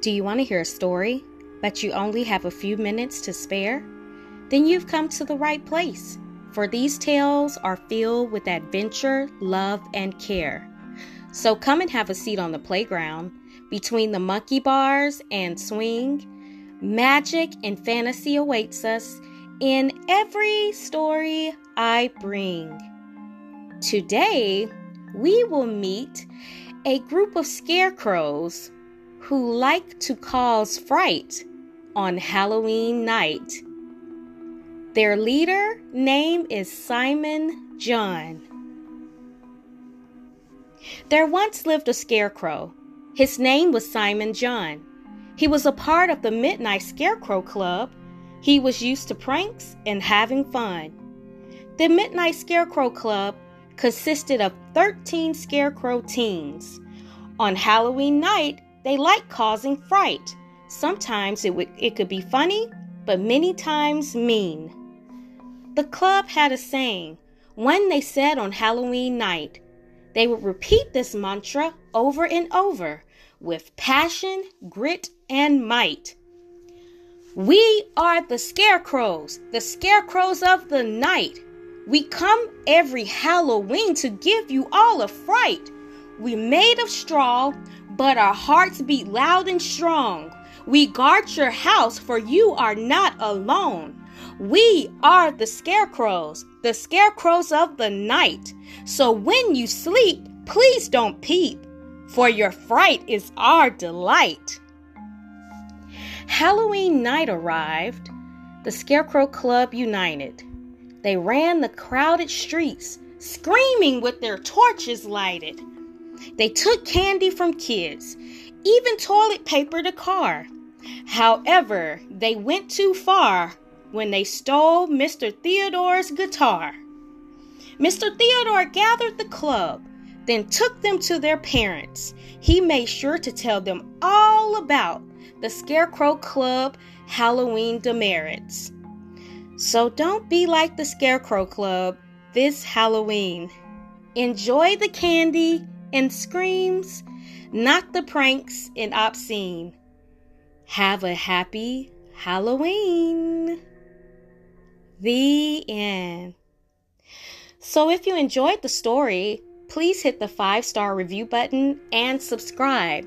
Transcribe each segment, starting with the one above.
Do you want to hear a story, but you only have a few minutes to spare? Then you've come to the right place, for these tales are filled with adventure, love, and care. So come and have a seat on the playground between the monkey bars and swing. Magic and fantasy awaits us in every story I bring. Today, we will meet a group of scarecrows who like to cause fright on Halloween night. Their leader name is Simon John. There once lived a scarecrow. His name was Simon John. He was a part of the Midnight Scarecrow Club. He was used to pranks and having fun. The Midnight Scarecrow Club consisted of 13 scarecrow teens. On Halloween night, they like causing fright. Sometimes it, it could be funny, but many times mean. The club had a saying, one they said on Halloween night. They would repeat this mantra over and over with passion, grit, and might. We are the scarecrows, the scarecrows of the night. We come every Halloween to give you all a fright. We're made of straw, but our hearts beat loud and strong. We guard your house, for you are not alone. We are the scarecrows, the scarecrows of the night. So when you sleep, please don't peep, for your fright is our delight. Halloween night arrived. The Scarecrow Club united. They ran the crowded streets, screaming with their torches lighted. They took candy from kids, even toilet paper to car. However, they went too far when they stole Mr. Theodore's guitar. Mr. Theodore gathered the club, then took them to their parents. He made sure to tell them all about the Scarecrow Club Halloween demerits. So don't be like the Scarecrow Club this Halloween. Enjoy the candy and screams, not the pranks and obscene. Have a happy Halloween. The end. So, if you enjoyed the story, please hit the five star review button and subscribe.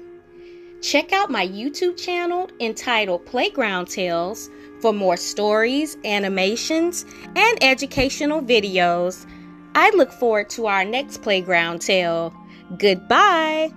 Check out my YouTube channel entitled Playground Tales for more stories, animations, and educational videos. I look forward to our next playground tale. Goodbye.